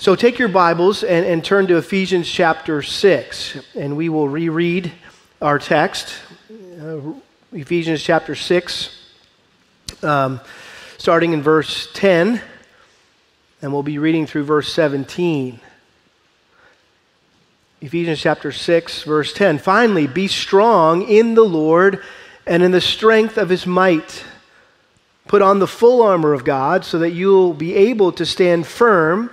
So take your Bibles and, and turn to Ephesians chapter 6, and we will reread our text. Uh, Ephesians chapter 6, um, starting in verse 10, and we'll be reading through verse 17. Ephesians chapter 6, verse 10. Finally, be strong in the Lord and in the strength of his might. Put on the full armor of God so that you'll be able to stand firm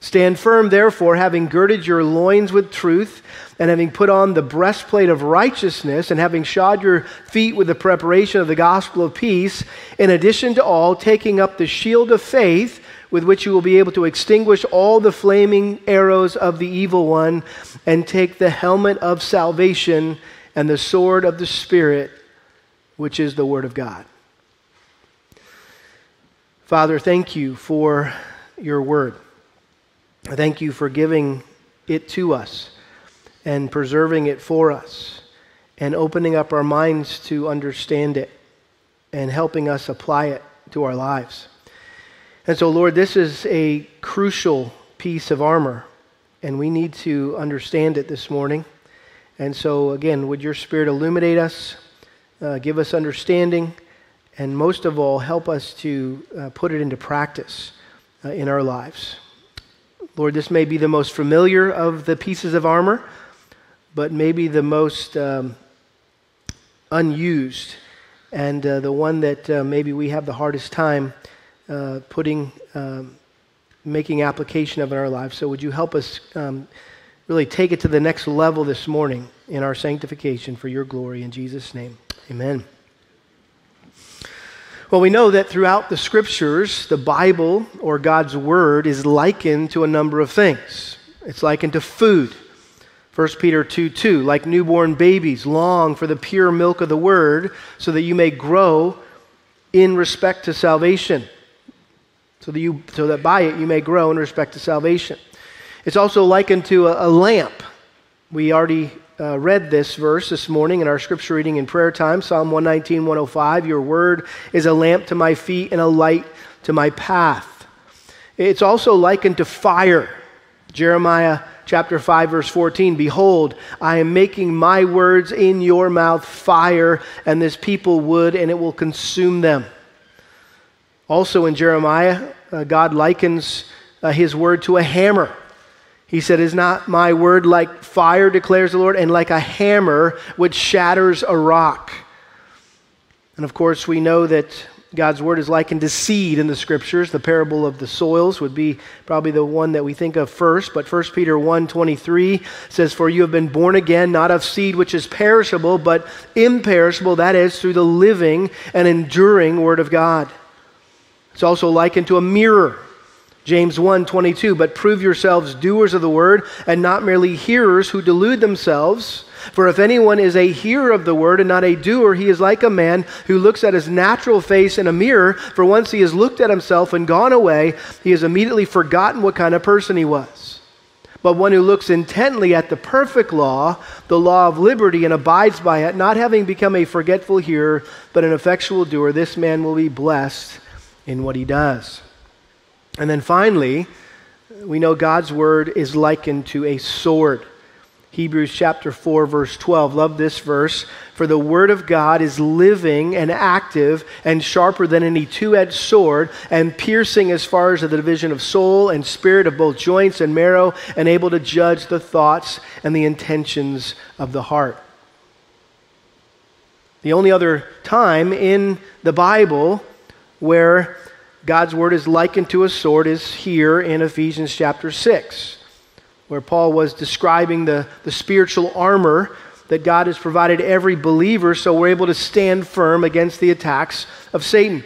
Stand firm, therefore, having girded your loins with truth, and having put on the breastplate of righteousness, and having shod your feet with the preparation of the gospel of peace, in addition to all, taking up the shield of faith, with which you will be able to extinguish all the flaming arrows of the evil one, and take the helmet of salvation and the sword of the Spirit, which is the Word of God. Father, thank you for your word. Thank you for giving it to us and preserving it for us and opening up our minds to understand it and helping us apply it to our lives. And so, Lord, this is a crucial piece of armor, and we need to understand it this morning. And so, again, would your Spirit illuminate us, uh, give us understanding, and most of all, help us to uh, put it into practice uh, in our lives. Lord, this may be the most familiar of the pieces of armor, but maybe the most um, unused and uh, the one that uh, maybe we have the hardest time uh, putting, um, making application of in our lives. So, would you help us um, really take it to the next level this morning in our sanctification for your glory? In Jesus' name, amen. Well, we know that throughout the scriptures, the Bible or God's Word is likened to a number of things. It's likened to food. 1 Peter 2 2, like newborn babies, long for the pure milk of the Word so that you may grow in respect to salvation. So that, you, so that by it you may grow in respect to salvation. It's also likened to a, a lamp. We already uh, read this verse this morning in our scripture reading in prayer time Psalm 119, 105. Your word is a lamp to my feet and a light to my path. It's also likened to fire. Jeremiah chapter 5, verse 14 Behold, I am making my words in your mouth fire, and this people wood, and it will consume them. Also in Jeremiah, uh, God likens uh, his word to a hammer. He said, Is not my word like fire, declares the Lord, and like a hammer which shatters a rock? And of course, we know that God's word is likened to seed in the scriptures. The parable of the soils would be probably the one that we think of first. But 1 Peter 1:23 says, For you have been born again, not of seed which is perishable, but imperishable, that is, through the living and enduring word of God. It's also likened to a mirror James 1 22, but prove yourselves doers of the word and not merely hearers who delude themselves. For if anyone is a hearer of the word and not a doer, he is like a man who looks at his natural face in a mirror. For once he has looked at himself and gone away, he has immediately forgotten what kind of person he was. But one who looks intently at the perfect law, the law of liberty, and abides by it, not having become a forgetful hearer, but an effectual doer, this man will be blessed in what he does. And then finally, we know God's word is likened to a sword. Hebrews chapter 4, verse 12. Love this verse. For the word of God is living and active and sharper than any two edged sword, and piercing as far as the division of soul and spirit of both joints and marrow, and able to judge the thoughts and the intentions of the heart. The only other time in the Bible where God's word is likened to a sword is here in Ephesians chapter 6, where Paul was describing the, the spiritual armor that God has provided every believer so we're able to stand firm against the attacks of Satan.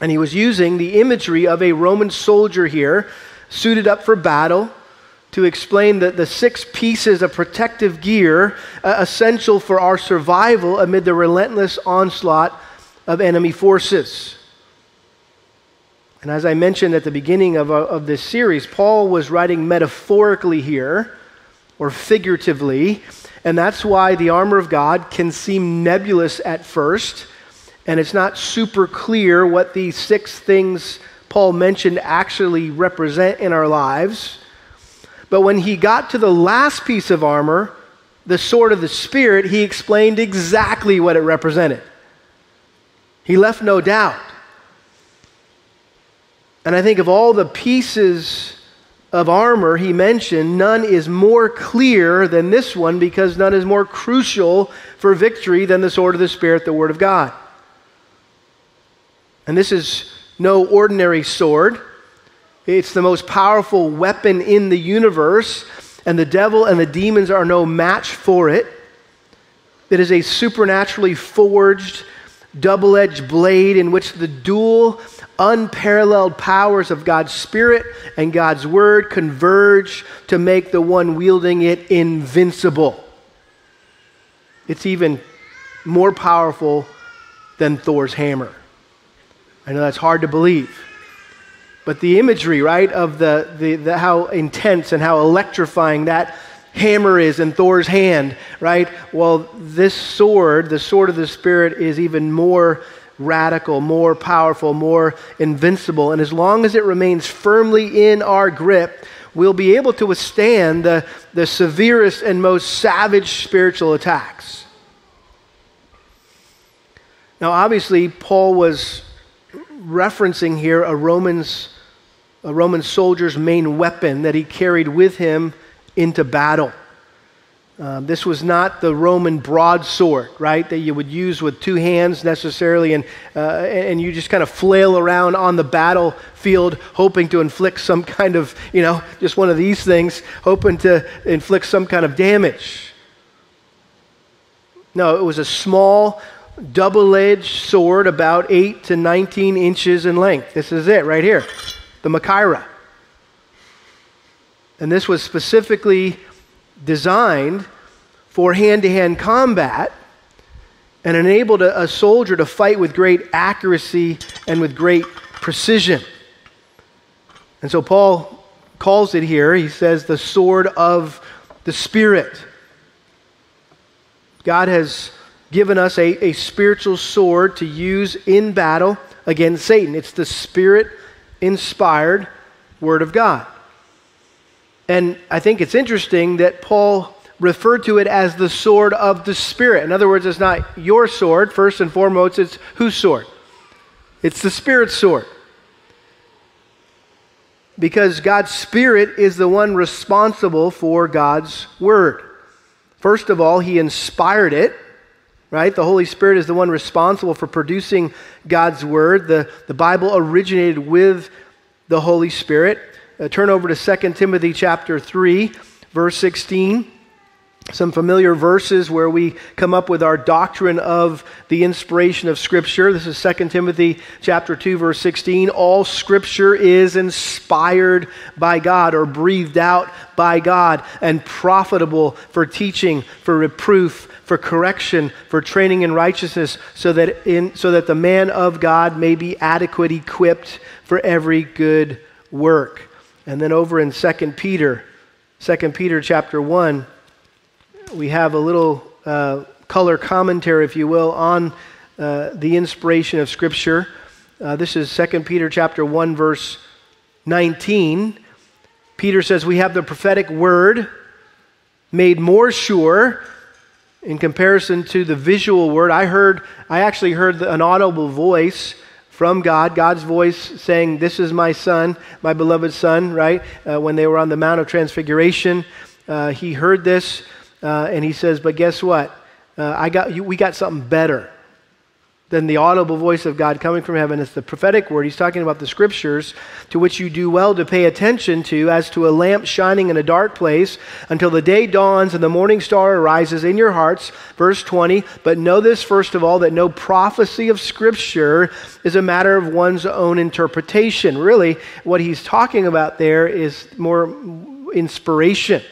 And he was using the imagery of a Roman soldier here, suited up for battle, to explain the, the six pieces of protective gear uh, essential for our survival amid the relentless onslaught of enemy forces. And as I mentioned at the beginning of, uh, of this series, Paul was writing metaphorically here, or figuratively, and that's why the armor of God can seem nebulous at first, and it's not super clear what these six things Paul mentioned actually represent in our lives. But when he got to the last piece of armor, the sword of the Spirit, he explained exactly what it represented. He left no doubt. And I think of all the pieces of armor he mentioned, none is more clear than this one because none is more crucial for victory than the sword of the Spirit, the Word of God. And this is no ordinary sword. It's the most powerful weapon in the universe, and the devil and the demons are no match for it. It is a supernaturally forged, double edged blade in which the dual, unparalleled powers of God's Spirit and God's Word converge to make the one wielding it invincible. It's even more powerful than Thor's hammer. I know that's hard to believe. But the imagery, right, of the, the, the, how intense and how electrifying that hammer is in Thor's hand, right? Well, this sword, the sword of the Spirit, is even more radical, more powerful, more invincible. And as long as it remains firmly in our grip, we'll be able to withstand the, the severest and most savage spiritual attacks. Now, obviously, Paul was referencing here a Roman's a Roman soldier's main weapon that he carried with him into battle. Um, this was not the Roman broadsword, right, that you would use with two hands necessarily, and, uh, and you just kind of flail around on the battlefield hoping to inflict some kind of, you know, just one of these things, hoping to inflict some kind of damage. No, it was a small, double edged sword about 8 to 19 inches in length. This is it right here the Machaira. And this was specifically designed for hand to hand combat and enabled a, a, soldier to fight with great accuracy and with great precision. And so Paul calls it here, he says, the sword of the Spirit. God has given us a, a spiritual sword to use in battle against Satan. It's the Spirit inspired Word of God. And I think it's interesting that Paul referred to it as the sword of the Spirit. In other words, it's not your sword, first and foremost, it's whose sword? It's the Spirit's sword. Because God's Spirit is the one responsible for God's Word. First of all, He inspired it right? The Holy Spirit is the one responsible for producing God's Word. The, the Bible originated with the Holy Spirit. Uh, turn over to 2 Timothy chapter 3, verse 16 some familiar verses where we come up with our doctrine of the inspiration of scripture. This is 2 timothy chapter 2 verse 16 all scripture is inspired by god or breathed out by god and profitable for teaching for reproof for correction for training in righteousness so that in so that the man of god may be adequate equipped for every good work and then over in 2 peter 2 peter chapter 1 we have a little uh, color commentary, if you will, on uh, the inspiration of Scripture. Uh, this is 2 Peter chapter 1, verse 19. Peter says, We have the prophetic word made more sure in comparison to the visual word. I heard, I actually heard an audible voice from God, God's voice saying, This is my son, my beloved son, right? Uh, when they were on the Mount of Transfiguration, uh, he heard this uh, and he says, But guess what? Uh, I got, you, we got something better than the audible voice of God coming from heaven. It's the prophetic word. He's talking about the scriptures to which you do well to pay attention to as to a lamp shining in a dark place until the day dawns and the morning star arises in your hearts. Verse 20. But know this, first of all, that no prophecy of scripture is a matter of one's own interpretation. Really, what he's talking about there is more inspiration.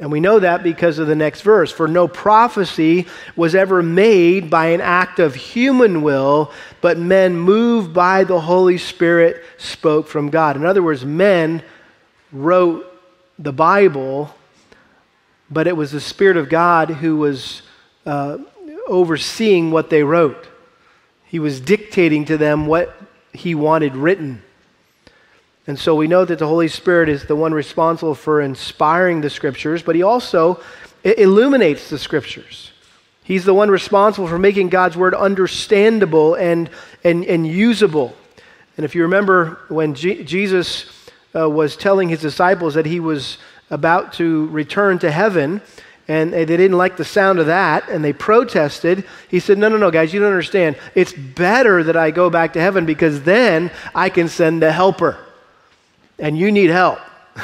And we know that because of the next verse. For no prophecy was ever made by an act of human will, but men moved by the Holy Spirit spoke from God. In other words, men wrote the Bible, but it was the Spirit of God who was uh, overseeing what they wrote. He was dictating to them what he wanted written. And so we know that the Holy Spirit is the one responsible for inspiring the Scriptures, but He also illuminates the Scriptures. He's the one responsible for making God's Word understandable and, and, and usable. And if you remember when G- Jesus uh, was telling his disciples that he was about to return to heaven, and they didn't like the sound of that, and they protested. He said, No, no, no, guys, you don't understand. It's better that I go back to heaven because then I can send the helper and you need help.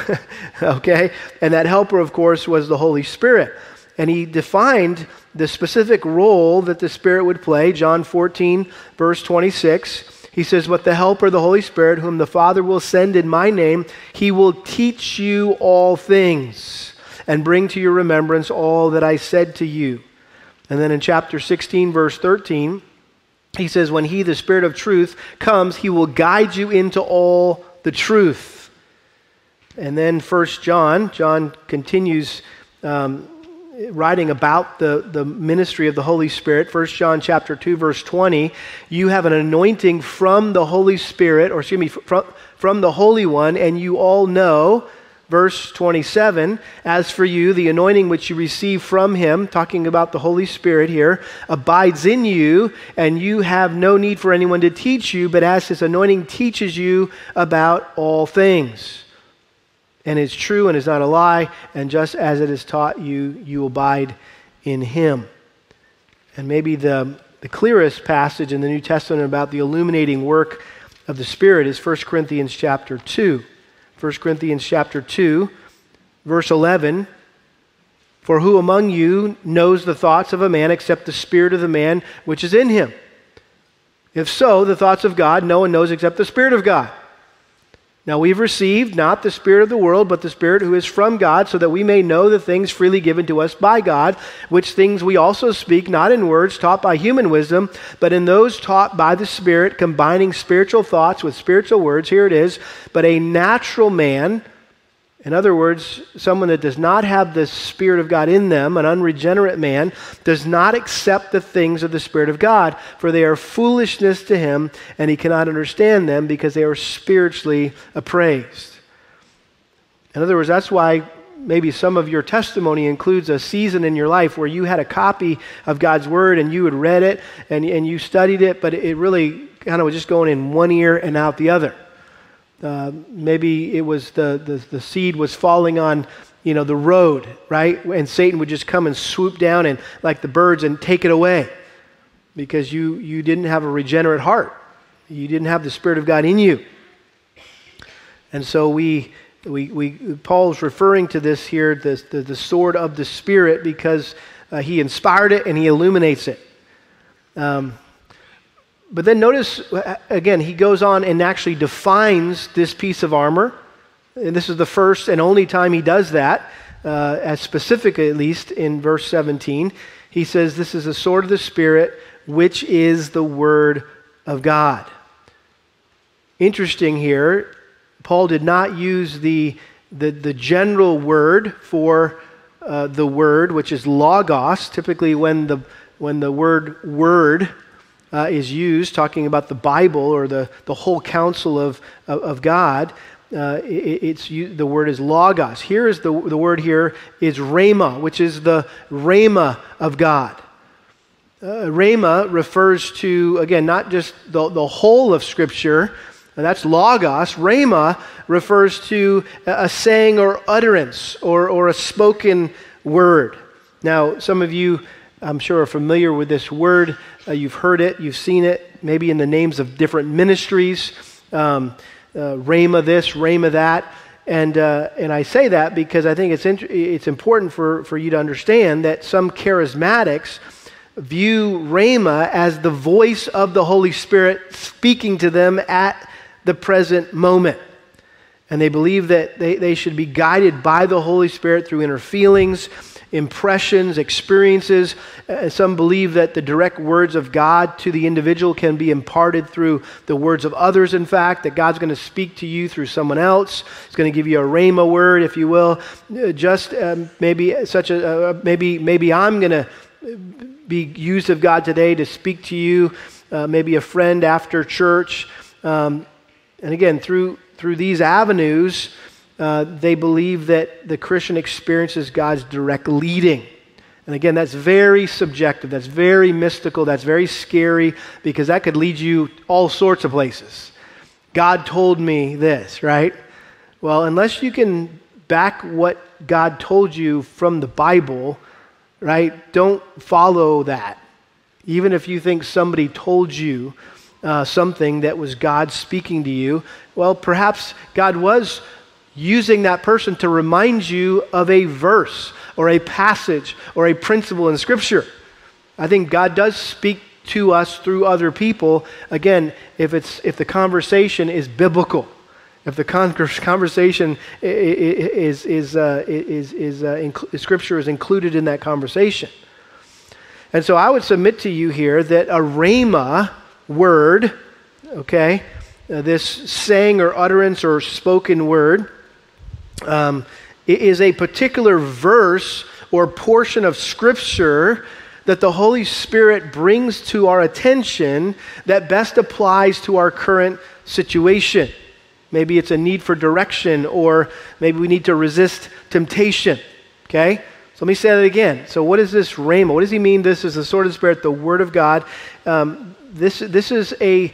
okay? And that helper, of course, was the Holy Spirit. And he defined the specific role that the Spirit would play. John 14, verse 26. He says, But the Helper, the Holy Spirit, whom the Father will send in my name, he will teach you all things and bring to your remembrance all that I said to you. And then in chapter 16, verse 13, he says, When he, the Spirit of truth, comes, he will guide you into all the truth. And then First John, John continues um, writing about the, the ministry of the Holy Spirit. First John chapter 2, verse 20. You have an anointing from the Holy Spirit, or excuse me, from, from the Holy One, and you all know verse 27 as for you the anointing which you receive from him talking about the holy spirit here abides in you and you have no need for anyone to teach you but as his anointing teaches you about all things and is true and is not a lie, and just as it is taught you, you abide in him. And maybe the, the clearest passage in the New Testament about the illuminating work of the Spirit is 1 Corinthians chapter 2. 1 Corinthians chapter 2, verse 11. For who among you knows the thoughts of a man except the spirit of the man which is in him? If so, the thoughts of God no one knows except the Spirit of God. Now we've received not the Spirit of the world, but the Spirit who is from God, so that we may know the things freely given to us by God, which things we also speak, not in words taught by human wisdom, but in those taught by the Spirit, combining spiritual thoughts with spiritual words. Here it is. But a natural man, in other words, someone that does not have the Spirit of God in them, an unregenerate man, does not accept the things of the Spirit of God, for they are foolishness to him, and he cannot understand them because they are spiritually appraised. In other words, that's why maybe some of your testimony includes a season in your life where you had a copy of God's Word and you had read it and, and you studied it, but it really kind of was just going in one ear and out the other. Uh, maybe it was the, the, the seed was falling on you know the road right? And satan would just come and swoop down and like the birds and take it away. Because you you didn't have a regenerate heart. You didn't have the spirit of god in you. And so we we, we paul's referring to this here the, the, the sword of the spirit because uh, he inspired it and he illuminates it. Um, but then notice, again, he goes on and actually defines this piece of armor. And this is the first and only time he does that, uh, as specific at least in verse 17. He says, This is the sword of the Spirit, which is the Word of God. Interesting here, Paul did not use the, the, the general word for uh, the word, which is logos. Typically, when the, when the word word uh, is used, talking about the Bible or the, the whole counsel of, of, of God, uh, it, it's the word is logos. Here is the, the word here is rhema, which is the rhema of God. Uh, rhema refers to, again, not just the, the whole of Scripture, that's logos. Rhema refers to a saying or utterance or, or a spoken word. Now, some of you, I'm sure, are familiar with this word. Uh, you've heard it, you've seen it, maybe in the names of different ministries. Um, uh, this, Rhema that. And, uh, and I say that because I think it's, int- it's important for, for you to understand that some charismatics view Rhema as the voice of the Holy Spirit speaking to them at the present moment. And they believe that they, they should be guided by the Holy Spirit through inner feelings, impressions, experiences. Uh, some believe that the direct words of God to the individual can be imparted through the words of others, in fact, that God's going to speak to you through someone else. He's going to give you a rhema word, if you will. Uh, just um, maybe such a, uh, maybe, maybe I'm going to be used of God today to speak to you, uh, maybe a friend after church. Um, and again, through through these avenues, uh, they believe that the Christian experiences God's direct leading. And again, that's very subjective, that's very mystical, that's very scary because that could lead you all sorts of places. God told me this, right? Well, unless you can back what God told you from the Bible, right, don't follow that. Even if you think somebody told you uh, something that was God speaking to you, well, perhaps God was using that person to remind you of a verse or a passage or a principle in Scripture. I think God does speak to us through other people. Again, if, it's, if the conversation is biblical, if the conversation is, is, uh, is, is uh, Scripture is included in that conversation. And so I would submit to you here that a rhema word, okay, uh, this saying or utterance or spoken word, um, is a particular verse or portion of Scripture that the Holy Spirit brings to our attention that best applies to our current situation. Maybe it's a need for direction, or maybe we need to resist temptation. Okay? So let me say that again. So, what is this rhema? What does he mean? This is the sword of the Spirit, the Word of God. Um, this, this is a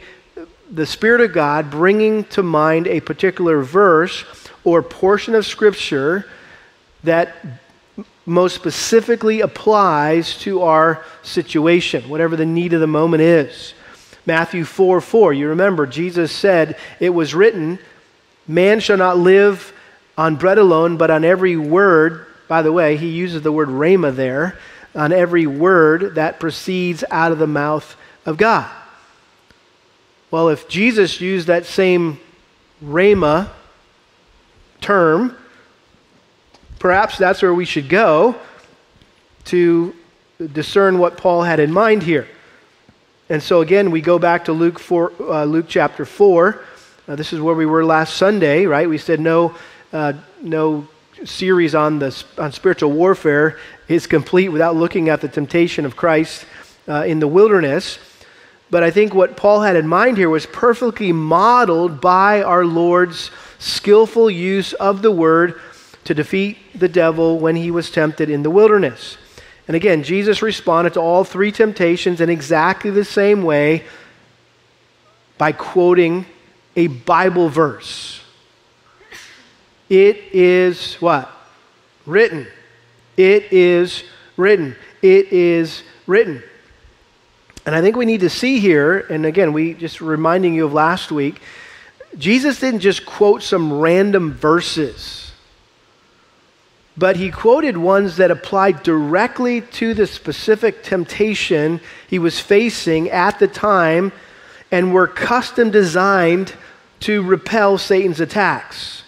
the Spirit of God bringing to mind a particular verse or portion of Scripture that most specifically applies to our situation, whatever the need of the moment is. Matthew 4 4, you remember, Jesus said, It was written, Man shall not live on bread alone, but on every word. By the way, he uses the word rhema there, on every word that proceeds out of the mouth of God. Well, if Jesus used that same rhema term, perhaps that's where we should go to discern what Paul had in mind here. And so again, we go back to Luke, 4, uh, Luke chapter 4. Uh, this is where we were last Sunday, right? We said no, uh, no series on, the, on spiritual warfare is complete without looking at the temptation of Christ uh, in the wilderness. But I think what Paul had in mind here was perfectly modeled by our Lord's skillful use of the word to defeat the devil when he was tempted in the wilderness. And again, Jesus responded to all three temptations in exactly the same way by quoting a Bible verse. It is what? Written. It is written. It is written. And I think we need to see here, and again, we just reminding you of last week, Jesus didn't just quote some random verses, but he quoted ones that applied directly to the specific temptation he was facing at the time and were custom designed to repel Satan's attacks.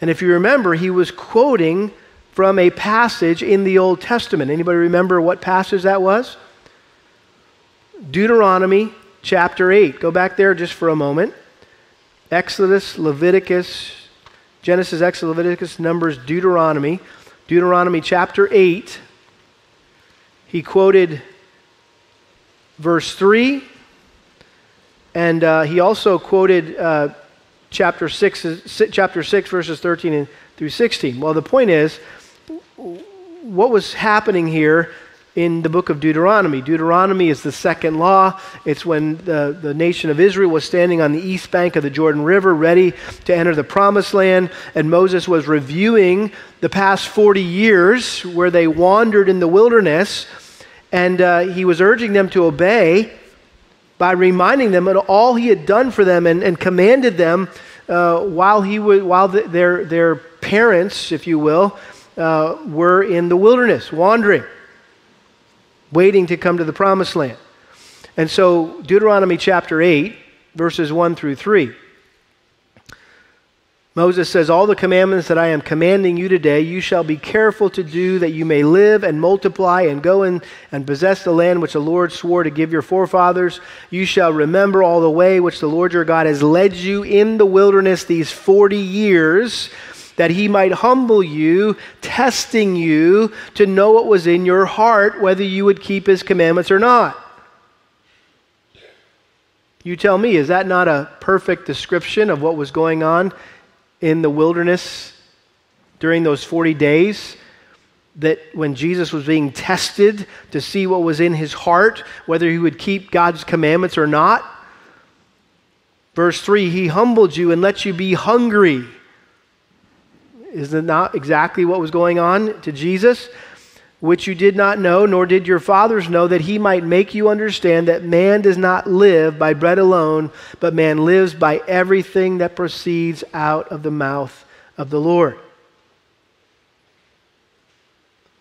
And if you remember, he was quoting from a passage in the Old Testament. Anybody remember what passage that was? Deuteronomy chapter 8. Go back there just for a moment. Exodus, Leviticus, Genesis, Exodus, Leviticus, Numbers, Deuteronomy. Deuteronomy chapter 8. He quoted verse 3, and uh, he also quoted uh, chapter, 6, chapter 6, verses 13 through 16. Well, the point is, what was happening here in the book of Deuteronomy. Deuteronomy is the second law. It's when the, the nation of Israel was standing on the east bank of the Jordan River, ready to enter the promised land, and Moses was reviewing the past 40 years where they wandered in the wilderness, and uh, he was urging them to obey by reminding them of all he had done for them and, and commanded them uh, while, he was, while the, their, their parents, if you will, uh, were in the wilderness, wandering waiting to come to the promised land. And so, Deuteronomy chapter 8, verses 1 through 3. Moses says, All the commandments that I am commanding you today, you shall be careful to do that you may live and multiply and go in and possess the land which the Lord swore to give your forefathers. You shall remember all the way which the Lord your God has led you in the wilderness these 40 years, that he might humble you, testing you to know what was in your heart, whether you would keep his commandments or not. You tell me, is that not a perfect description of what was going on in the wilderness during those 40 days that when Jesus was being tested to see what was in his heart, whether he would keep God's commandments or not. Verse 3 He humbled you and let you be hungry. Is that not exactly what was going on to Jesus? Which you did not know, nor did your fathers know, that he might make you understand that man does not live by bread alone, but man lives by everything that proceeds out of the mouth of the Lord.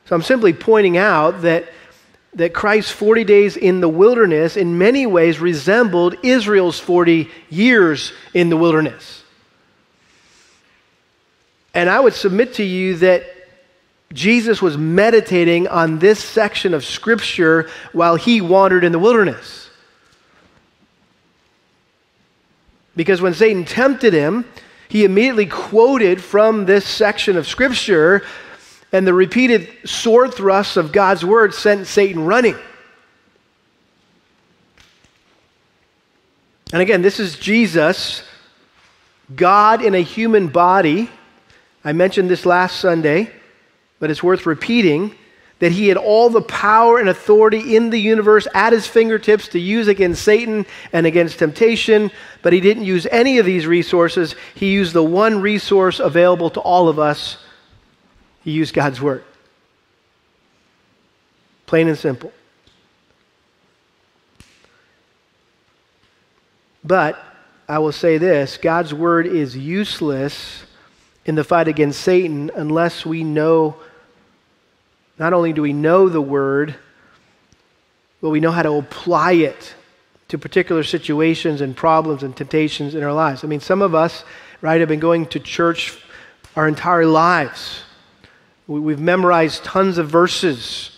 So I'm simply pointing out that, that Christ's 40 days in the wilderness in many ways resembled Israel's 40 years in the wilderness. And I would submit to you that Jesus was meditating on this section of Scripture while he wandered in the wilderness. Because when Satan tempted him, he immediately quoted from this section of Scripture, and the repeated sword thrusts of God's word sent Satan running. And again, this is Jesus, God in a human body. I mentioned this last Sunday but it's worth repeating that he had all the power and authority in the universe at his fingertips to use against Satan and against temptation, but he didn't use any of these resources. He used the one resource available to all of us. He used God's Word. Plain and simple. But I will say this God's Word is useless in the fight against Satan unless we know not only do we know the word, but we know how to apply it to particular situations and problems and temptations in our lives. I mean, some of us, right, have been going to church our entire lives. We've memorized tons of verses.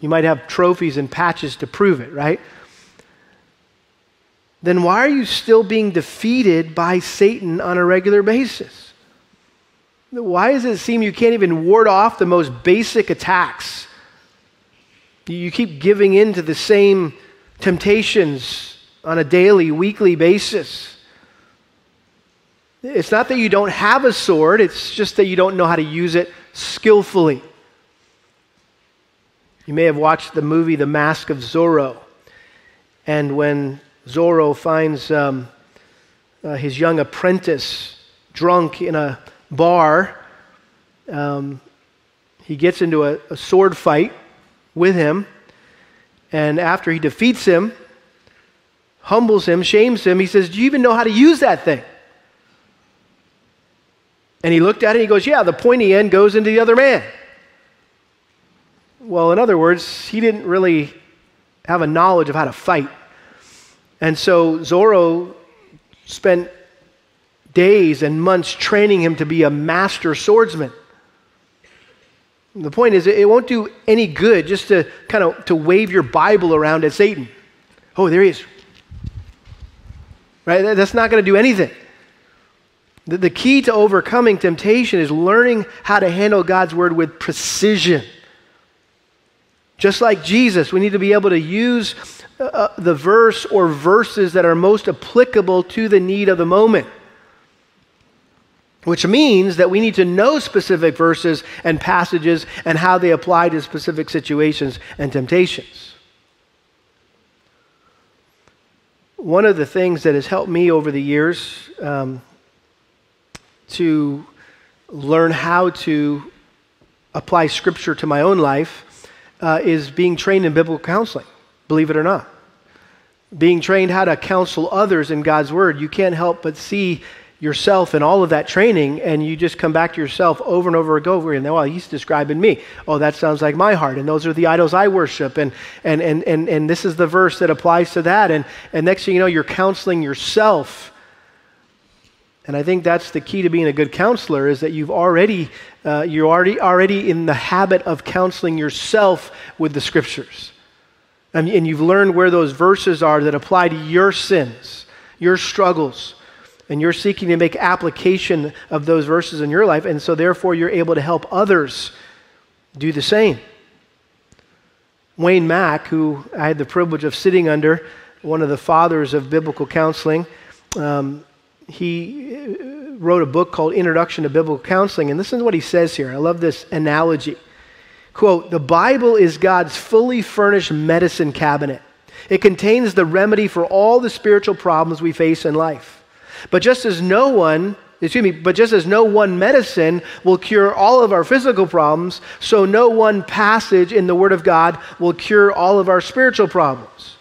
You might have trophies and patches to prove it, right? Then why are you still being defeated by Satan on a regular basis? Why does it seem you can't even ward off the most basic attacks? You keep giving in to the same temptations on a daily, weekly basis. It's not that you don't have a sword, it's just that you don't know how to use it skillfully. You may have watched the movie The Mask of Zorro. And when Zorro finds um, uh, his young apprentice drunk in a bar. Um, he gets into a, a sword fight with him. And after he defeats him, humbles him, shames him, he says, Do you even know how to use that thing? And he looked at it and he goes, Yeah, the pointy end goes into the other man. Well, in other words, he didn't really have a knowledge of how to fight. And so Zorro spent days and months training him to be a master swordsman. The point is, it won't do any good just to kind of to wave your Bible around at Satan. Oh, there he is. Right? That's not going to do anything. The, the key to overcoming temptation is learning how to handle God's word with precision. Just like Jesus, we need to be able to use uh, uh the verse or verses that are most applicable to the need of the moment which means that we need to know specific verses and passages and how they apply to specific situations and temptations. One of the things that has helped me over the years um, to learn how to apply Scripture to my own life uh, is being trained in biblical counseling, believe it or not. Being trained how to counsel others in God's Word, you can't help but see yourself and all of that training, and you just come back to yourself over and over and over again. Well, he's describing me. Oh, that sounds like my heart, and those are the idols I worship, and and and and, and this is the verse that applies to that. And and next thing you know, you're counseling yourself. And I think that's the key to being a good counselor is that you've already, uh, you're already, already in the habit of counseling yourself with the scriptures. And, and you've learned where those verses are that apply to your sins, your struggles, and you're seeking to make application of those verses in your life. And so, therefore, you're able to help others do the same. Wayne Mack, who I had the privilege of sitting under, one of the fathers of biblical counseling, um, he uh, wrote a book called Introduction to Biblical Counseling, and this is what he says here. I love this analogy. Quote, the Bible is God's fully furnished medicine cabinet. It contains the remedy for all the spiritual problems we face in life. But just as no one, excuse me, but just as no one medicine will cure all of our physical problems, so no one passage in the Word of God will cure all of our spiritual problems.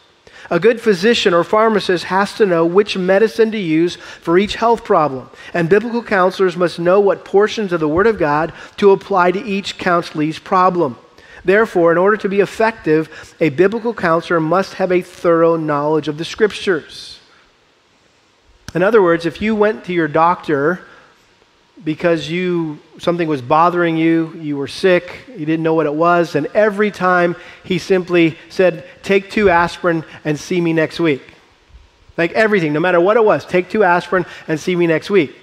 A good physician or pharmacist has to know which medicine to use for each health problem, and biblical counselors must know what portions of the Word of God to apply to each counselee's problem. Therefore, in order to be effective, a biblical counselor must have a thorough knowledge of the Scriptures. In other words, if you went to your doctor because you something was bothering you, you were sick, you didn't know what it was, and every time he simply said, "Take two aspirin and see me next week." Like everything, no matter what it was, take two aspirin and see me next week.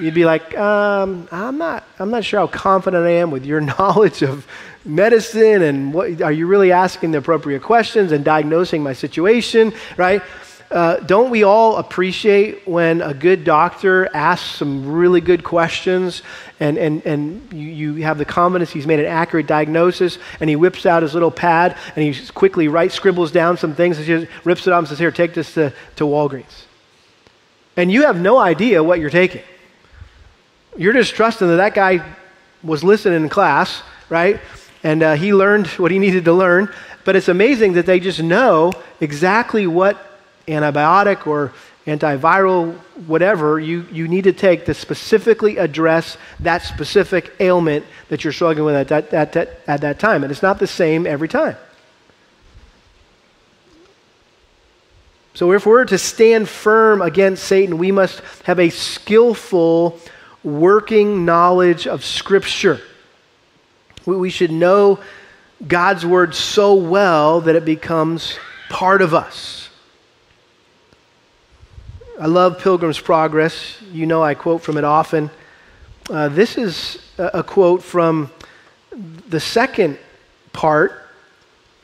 You'd be like, um, I'm not, I'm not sure how confident I am with your knowledge of medicine and what, are you really asking the appropriate questions and diagnosing my situation, right? Uh, don't we all appreciate when a good doctor asks some really good questions and, and, and you, you have the confidence he's made an accurate diagnosis and he whips out his little pad and he quickly writes, scribbles down some things and just rips it off and says, Here, take this to, to Walgreens. And you have no idea what you're taking. You're just trusting that that guy was listening in class, right? And uh, he learned what he needed to learn. But it's amazing that they just know exactly what antibiotic or antiviral, whatever, you, you need to take to specifically address that specific ailment that you're struggling with at that, at, that, at that time. And it's not the same every time. So, if we're to stand firm against Satan, we must have a skillful, working knowledge of Scripture. We should know God's Word so well that it becomes part of us. I love Pilgrim's Progress. You know I quote from it often. Uh, this is a, a, quote from the second part.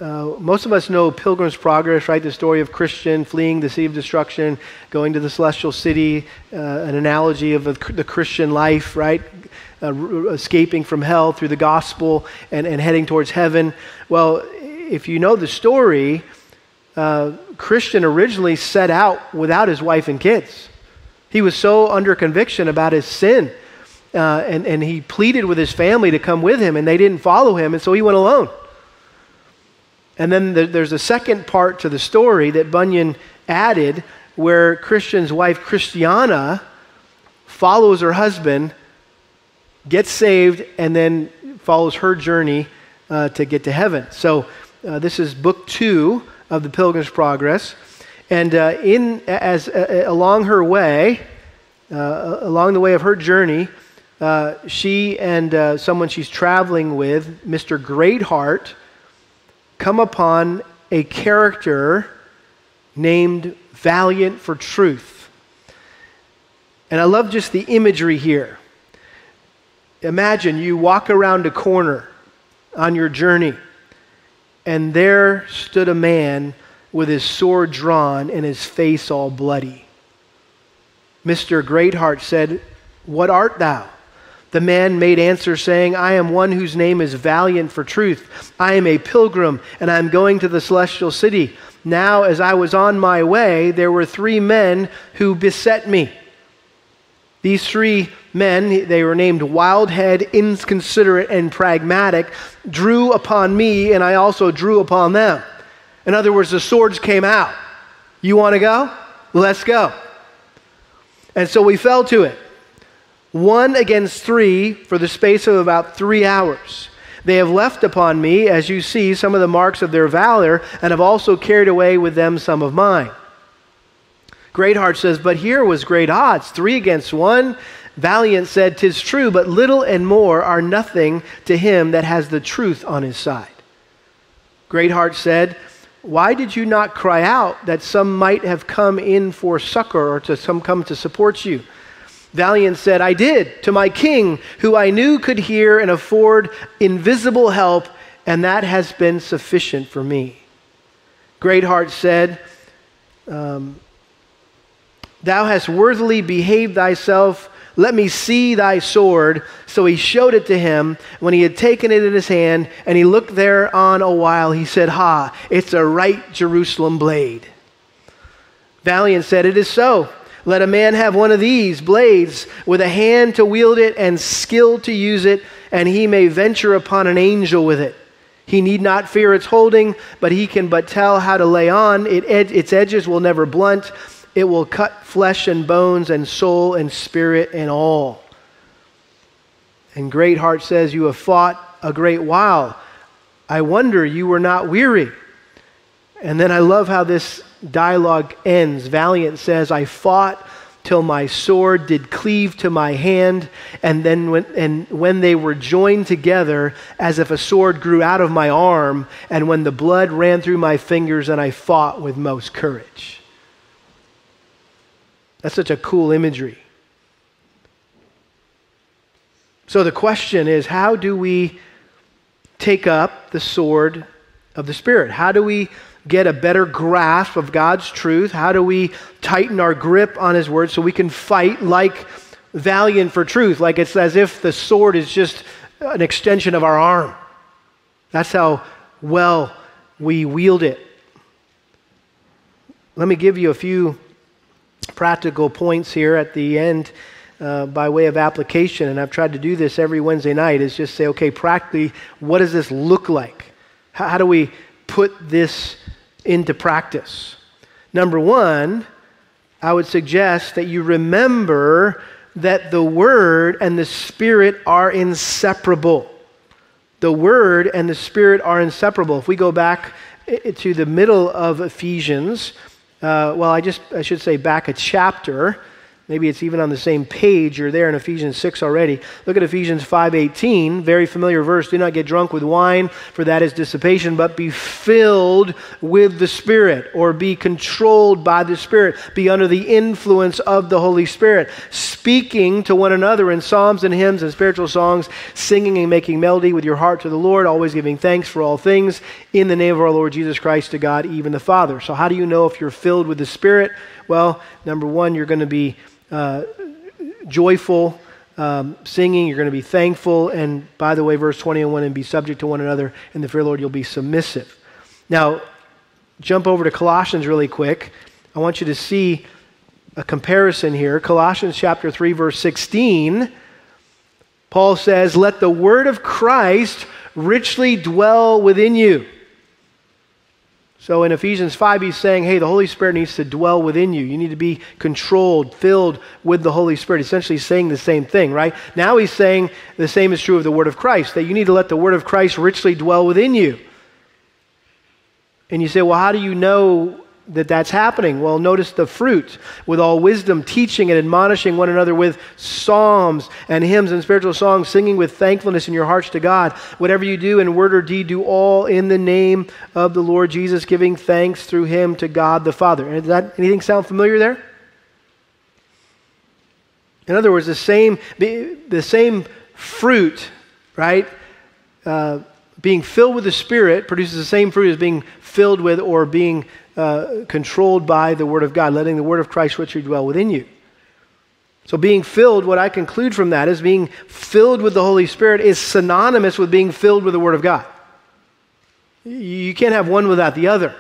Uh, most of us know Pilgrim's Progress, right? The story of Christian fleeing the sea of destruction, going to the celestial city, uh, an analogy of the Christian life, right? Uh, escaping from hell through the gospel and, and heading towards heaven. Well, if you know the story, uh, Christian originally set out without his wife and kids. He was so under conviction about his sin. Uh, and, and he pleaded with his family to come with him, and they didn't follow him, and so he went alone. And then the, there's a second part to the story that Bunyan added where Christian's wife, Christiana, follows her husband, gets saved, and then follows her journey uh, to get to heaven. So uh, this is book two of the Pilgrim's Progress. And uh, in, as, uh, uh, along her way, uh, along the way of her journey, uh, she and uh, someone she's traveling with, Mr. Greatheart, come upon a character named Valiant for Truth. And I love just the imagery here. Imagine you walk around a corner on your journey and there stood a man with his sword drawn and his face all bloody. Mr. Greatheart said, What art thou? The man made answer, saying, I am one whose name is Valiant for truth. I am a pilgrim, and I am going to the celestial city. Now, as I was on my way, there were three men who beset me. These three men, they were named Wildhead, Inconsiderate, and Pragmatic, drew upon me, and I also drew upon them. In other words, the swords came out. You want to go? Let's go. And so we fell to it. One against three for the space of about three hours. They have left upon me, as you see, some of the marks of their valor, and have also carried away with them some of mine. Greatheart says, But here was great odds, three against one. Valiant said, Tis true, but little and more are nothing to him that has the truth on his side. Greatheart said, Why did you not cry out that some might have come in for succor or to some come to support you? Valiant said, I did, to my king, who I knew could hear and afford invisible help, and that has been sufficient for me. Greatheart said, um, Thou hast worthily behaved thyself let me see thy sword. So he showed it to him. When he had taken it in his hand and he looked thereon a while, he said, Ha, it's a right Jerusalem blade. Valiant said, It is so. Let a man have one of these blades with a hand to wield it and skill to use it, and he may venture upon an angel with it. He need not fear its holding, but he can but tell how to lay on. It ed- its edges will never blunt it will cut flesh and bones and soul and spirit and all. And Greatheart says, You have fought a great while. I wonder you were not weary. And then I love how this dialogue ends. Valiant says, I fought till my sword did cleave to my hand, and then when, and when they were joined together, as if a sword grew out of my arm, and when the blood ran through my fingers, and I fought with most courage. That's such a cool imagery. So the question is how do we take up the sword of the Spirit? How do we get a better grasp of God's truth? How do we tighten our grip on His Word so we can fight like valiant for truth, like it's as if the sword is just an extension of our arm? That's how well we wield it. Let me give you a few practical points here at the end uh, by way of application, and I've tried to do this every Wednesday night, is just say, okay, practically, what does this look like? How, how do we put this into practice? Number one, I would suggest that you remember that the Word and the Spirit are inseparable. The Word and the Spirit are inseparable. If we go back eh, to the middle of Ephesians, uh, well, I just I should say back a chapter. Maybe it's even on the same page. You're there in Ephesians 6 already. Look at Ephesians 5:18, very familiar verse. Do not get drunk with wine, for that is dissipation, but be filled with the Spirit or be controlled by the Spirit. Be under the influence of the Holy Spirit, speaking to one another in psalms and hymns and spiritual songs, singing and making melody with your heart to the Lord, always giving thanks for all things in the name of our Lord Jesus Christ to God, even the Father. So how do you know if you're filled with the Spirit? Well, number 1, you're going to be uh, joyful, um, singing. You're going to be thankful. And by the way, verse 21 and be subject to one another. In the fear of the Lord, you'll be submissive. Now, jump over to Colossians really quick. I want you to see a comparison here. Colossians chapter 3, verse 16. Paul says, Let the word of Christ richly dwell within you so in Ephesians 5, he's saying, hey, the Holy Spirit needs to dwell within you. You need to be controlled, filled with the Holy Spirit. Essentially saying the same thing, right? Now he's saying the same is true of the Word of Christ, that you need to let the Word of Christ richly dwell within you. And you say, well, how do you know that that's happening? Well, notice the fruit with all wisdom, teaching and admonishing one another with psalms and hymns and spiritual songs, singing with thankfulness in your hearts to God. Whatever you do in word or deed, do all in the name of the Lord Jesus, giving thanks through him to God the Father. Does that anything sound familiar there? In other words, the same, the same fruit, right? Uh, being filled with the Spirit produces the same fruit as being filled with or being uh, controlled by the Word of God, letting the Word of Christ richly dwell within you. So, being filled, what I conclude from that is being filled with the Holy Spirit is synonymous with being filled with the Word of God. You can't have one without the other.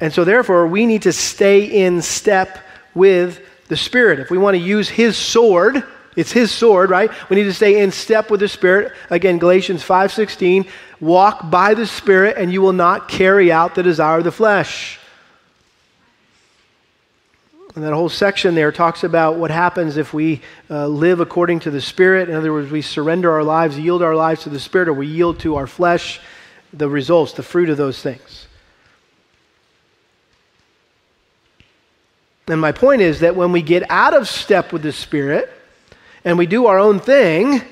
And so, therefore, we need to stay in step with the Spirit. If we want to use His sword, it's his sword, right? We need to stay in step with the Spirit. Again, Galatians 5:16, walk by the Spirit and you will not carry out the desire of the flesh. And that whole section there talks about what happens if we uh, live according to the Spirit. In other words, we surrender our lives, yield our lives to the Spirit, or we yield to our flesh, the results, the fruit of those things. And my point is that when we get out of step with the Spirit and we do our own thing,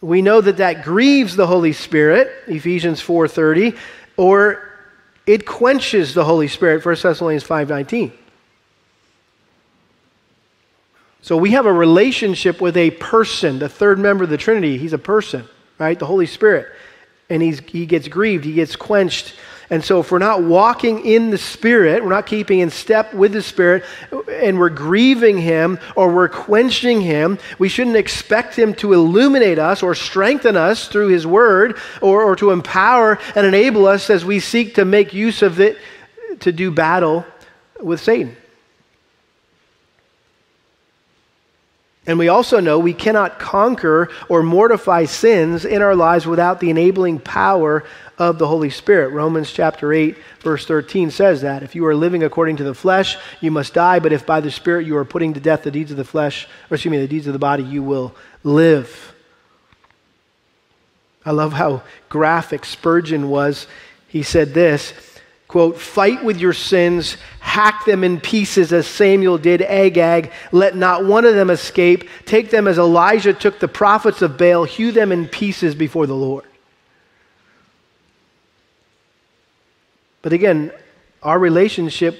we know that that grieves the Holy Spirit, Ephesians 4:30, or it quenches the Holy Spirit, 1 Thessalonians 5:19. So we have a relationship with a person, the third member of the Trinity. He's a person, right? The Holy Spirit. And he's, he gets grieved, he gets quenched. And so, if we're not walking in the Spirit, we're not keeping in step with the Spirit, and we're grieving Him or we're quenching Him, we shouldn't expect Him to illuminate us or strengthen us through His Word or, or to empower and enable us as we seek to make use of it to do battle with Satan. And we also know we cannot conquer or mortify sins in our lives without the enabling power of the Holy Spirit. Romans chapter 8, verse 13 says that. If you are living according to the flesh, you must die, but if by the Spirit you are putting to death the deeds of the flesh, or excuse me, the deeds of the body, you will live. I love how graphic Spurgeon was. He said this quote, fight with your sins, hack them in pieces as Samuel did Agag, let not one of them escape, take them as Elijah took the prophets of Baal, hew them in pieces before the Lord. But again, our relationship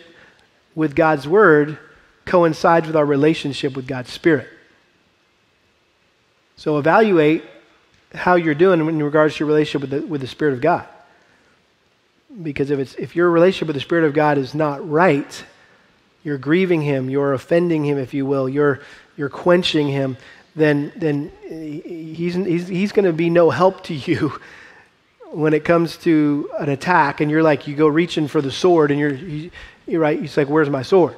with God's Word coincides with our relationship with God's Spirit. So evaluate how you're doing in regards to your relationship with the, with the Spirit of God because if, it's, if your relationship with the Spirit of God is not right, you're grieving Him, you're offending Him, if you will, you're, you're quenching Him, then, then He's, he's, he's going to be no help to you when it comes to an attack. And you're like, you go reaching for the sword, and you're, you're right, he's like, where's my sword?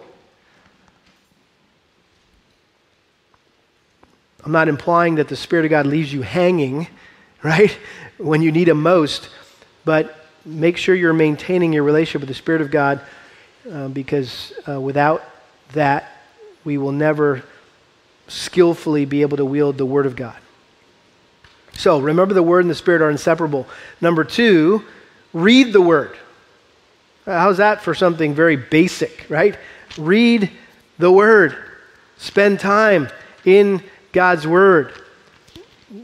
I'm not implying that the Spirit of God leaves you hanging, right, when you need Him most, but make sure you're maintaining your relationship with the Spirit of God uh, because uh, without that, we will never skillfully be able to wield the Word of God. So remember, the Word and the Spirit are inseparable. Number two, read the Word. How's that for something very basic, right? Read the Word. Spend time in God's Word.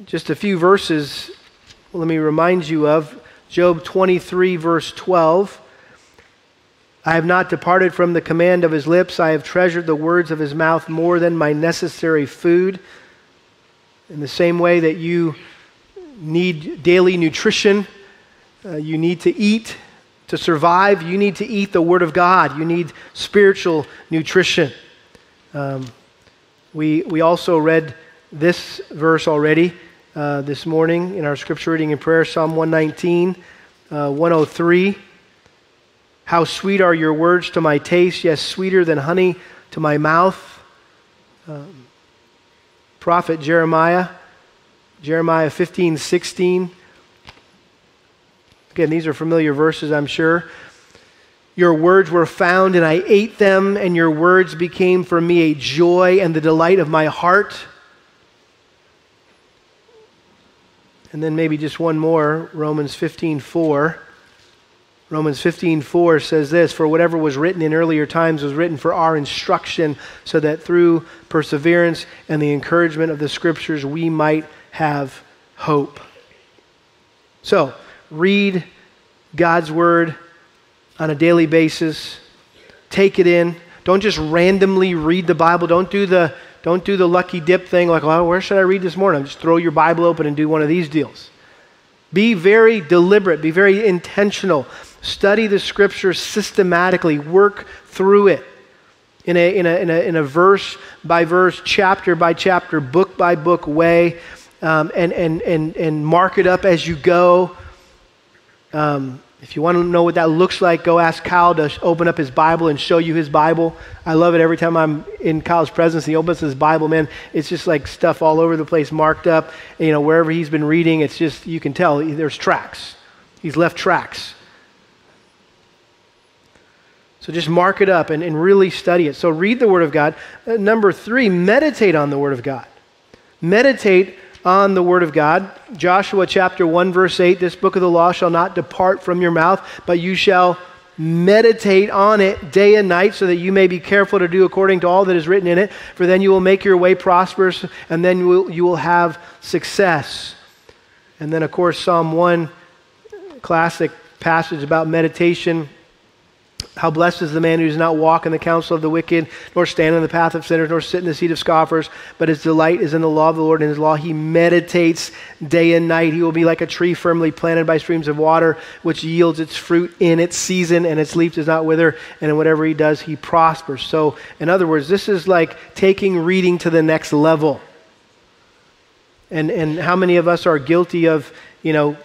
Just a few verses, let me remind you of. Job 23, verse 12. I have not departed from the command of his lips. I have treasured the words of his mouth more than my necessary food. In the same way that you need daily nutrition, uh, you need to eat to survive, you need to eat the Word of God. You need spiritual nutrition. Um, we, we also read this verse already uh, this morning in our scripture reading and prayer Psalm 119, uh, 103. How sweet are your words to my taste, yes, sweeter than honey to my mouth. Um, prophet Jeremiah, Jeremiah 15, 16. Again, these are familiar verses, I'm sure. Your words were found, and I ate them, and your words became for me a joy and the delight of my heart. And then maybe just one more, Romans 15:4. Romans 15:4 says this, for whatever was written in earlier times was written for our instruction so that through perseverance and the encouragement of the scriptures we might have hope. So, read God's word on a daily basis. Take it in. Don't just randomly read the Bible. Don't do the don't do the lucky dip thing like, well, where should I read this morning? Just throw your Bible open and do one of these deals. Be very deliberate, be very intentional. Study the scriptures systematically, work through it in a, in a, in a, in a verse by verse, chapter by chapter, book by book way, um, and, and, and, and mark it up as you go. Um, if you want to know what that looks like, go ask Kyle to open up his Bible and show you his Bible. I love it every time I'm in Kyle's presence. He opens his Bible, man. It's just like stuff all over the place, marked up. You know, wherever he's been reading, it's just, you can tell there's tracks. He's left tracks. So just mark it up and, and really study it. So read the Word of God. Uh, number three, meditate on the Word of God. Meditate on the Word of God. Joshua chapter 1, verse 8 This book of the law shall not depart from your mouth, but you shall meditate on it day and night so that you may be careful to do according to all that is written in it, for then you will make your way prosperous and then you will, you will have success. And then, of course, Psalm 1, classic passage about meditation. How blessed is the man who does not walk in the counsel of the wicked, nor stand in the path of sinners, nor sit in the seat of scoffers, but his delight is in the law of the Lord, and his law he meditates day and night. He will be like a tree firmly planted by streams of water, which yields its fruit in its season, and its leaf does not wither, and in whatever he does, he prospers. So, in other words, this is like taking reading to the next level. And, and how many of us are guilty of, you know,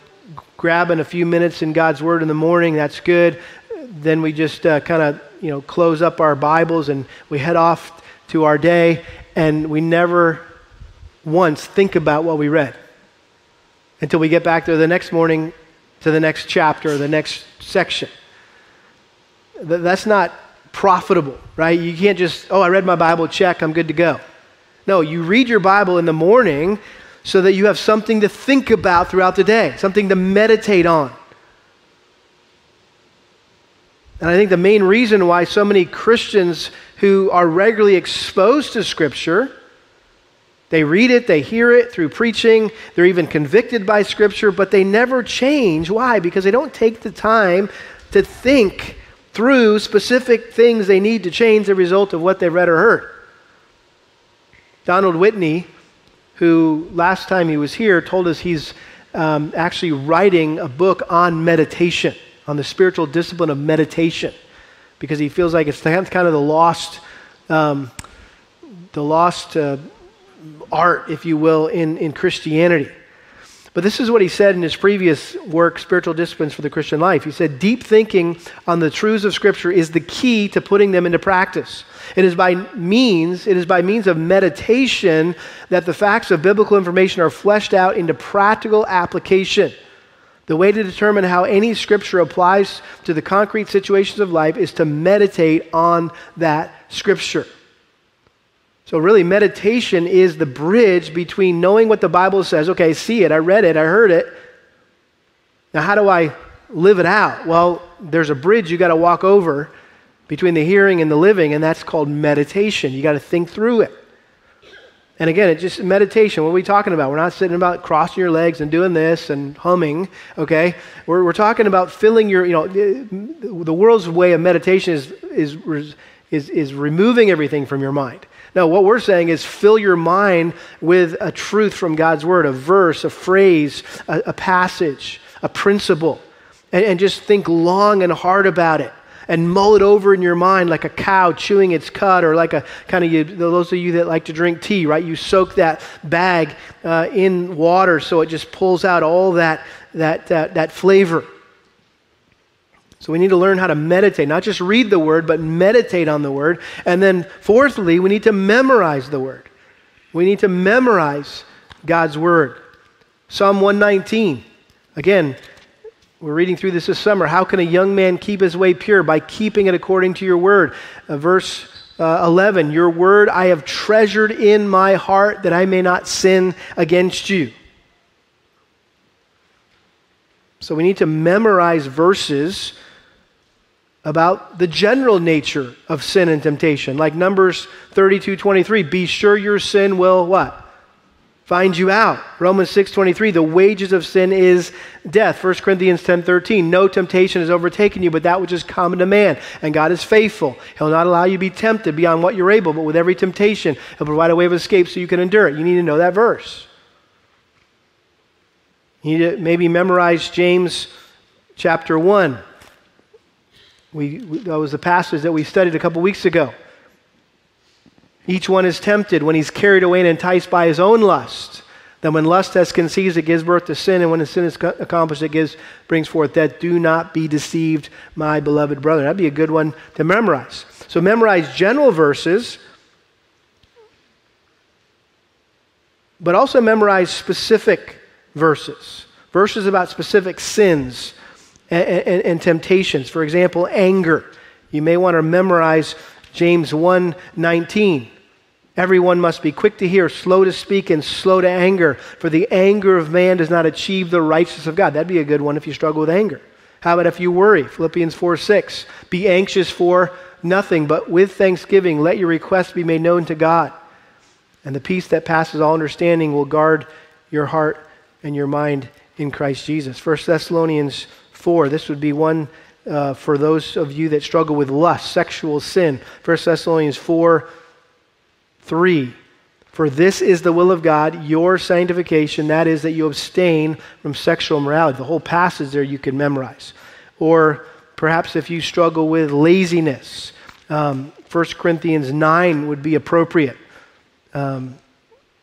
grabbing a few minutes in God's Word in the morning? That's good then we just uh, kind of you know close up our Bibles and we head off to our day, and we never once think about what we read until we get back there the next morning to the next chapter or the next section. That's not profitable, right? You can't just, oh, I read my Bible, check, I'm good to go. No, you read your Bible in the morning so that you have something to think about throughout the day, something to meditate on. And I think the main reason why so many Christians who are regularly exposed to Scripture, they read it, they hear it through preaching, they're even convicted by Scripture, but they never change. Why? Because they don't take the time to think through specific things they need to change the result of what they've read or heard. Donald Whitney, who last time he was here told us he's um, actually writing a book on meditation on the spiritual discipline of meditation because he feels like it's kind of the lost, um, the lost uh, art, if you will, in, in Christianity. But this is what he said in his previous work, Spiritual Disciplines for the Christian Life. He said, Deep thinking on the truths of Scripture is the key to putting them into practice. It is by means, it is by means of meditation that the facts of biblical information are fleshed out into practical application. The way to determine how any scripture applies to the concrete situations of life is to meditate on that scripture. So, really, meditation is the bridge between knowing what the Bible says. Okay, see it, I read it, I heard it. Now, how do I live it out? Well, there's a bridge you got to walk over between the hearing and the living, and that's called meditation. You got to think through it. And again, it's just meditation. What are we talking about? We're not sitting about crossing your legs and doing this and humming, okay? We're, we're talking about filling your, you know, the world's way of meditation is, is, is, is removing everything from your mind. Now, what we're saying is fill your mind with a truth from God's Word, a verse, a phrase, a, a passage, a principle, and, and just think long and hard about it and mull it over in your mind like a cow chewing its cud, or like a kind of you, those of you that like to drink tea, right? You soak that bag uh, in water so it just pulls out all that, that, that, that flavor. So we need to learn how to meditate, not just read the word, but meditate on the word. And then, fourthly, we need to memorize the word. We need to memorize God's word. Psalm 119. Again, we're reading through this this summer. How can a young man keep his way pure? By keeping it according to your word. Uh, verse uh, 11 Your word I have treasured in my heart that I may not sin against you. So we need to memorize verses about the general nature of sin and temptation. Like Numbers 32 23. Be sure your sin will what? Find you out. Romans 6:23, the wages of sin is death. 1 Corinthians 10:13, no temptation has overtaken you but that which is common to man, and God is faithful. He'll not allow you to be tempted beyond what you're able, but with every temptation, he'll provide a way of escape so you can endure it. You need to know that verse. You need to maybe memorize James chapter 1. We, that was the passage that we studied a couple weeks ago. Each one is tempted when he's carried away and enticed by his own lust. Then when lust has conceived, it gives birth to sin, and when sin is accomplished, it gives, brings forth death. Do not be deceived, my beloved brother. That'd be a good one to memorize. So memorize general verses, but also memorize specific verses. Verses about specific sins and, and, and temptations. For example, anger. You may want to memorize James 1 19. Everyone must be quick to hear, slow to speak, and slow to anger, for the anger of man does not achieve the righteousness of God. That'd be a good one if you struggle with anger. How about if you worry? Philippians 4 6. Be anxious for nothing, but with thanksgiving, let your requests be made known to God. And the peace that passes all understanding will guard your heart and your mind in Christ Jesus. 1 Thessalonians 4. This would be one uh, for those of you that struggle with lust, sexual sin. 1 Thessalonians 4 3. For this is the will of God, your sanctification, that is, that you abstain from sexual immorality. The whole passage there you can memorize. Or perhaps if you struggle with laziness, um, 1 Corinthians 9 would be appropriate. Um,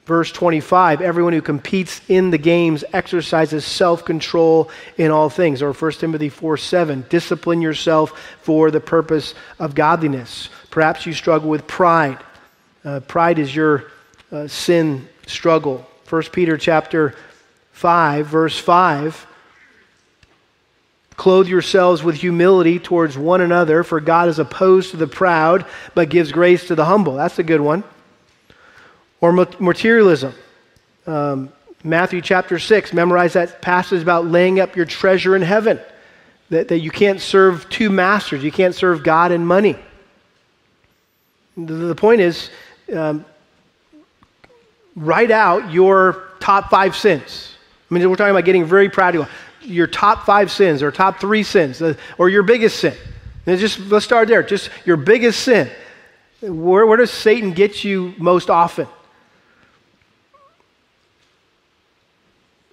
verse 25 everyone who competes in the games exercises self-control in all things or 1 timothy 4 7 discipline yourself for the purpose of godliness perhaps you struggle with pride uh, pride is your uh, sin struggle. 1 Peter chapter 5, verse 5. Clothe yourselves with humility towards one another, for God is opposed to the proud, but gives grace to the humble. That's a good one. Or materialism. Um, Matthew chapter 6, memorize that passage about laying up your treasure in heaven. That, that you can't serve two masters, you can't serve God and money. The, the point is, um, write out your top five sins. I mean, we're talking about getting very practical. Your top five sins or top three sins uh, or your biggest sin. And just let's start there. Just your biggest sin. Where, where does Satan get you most often?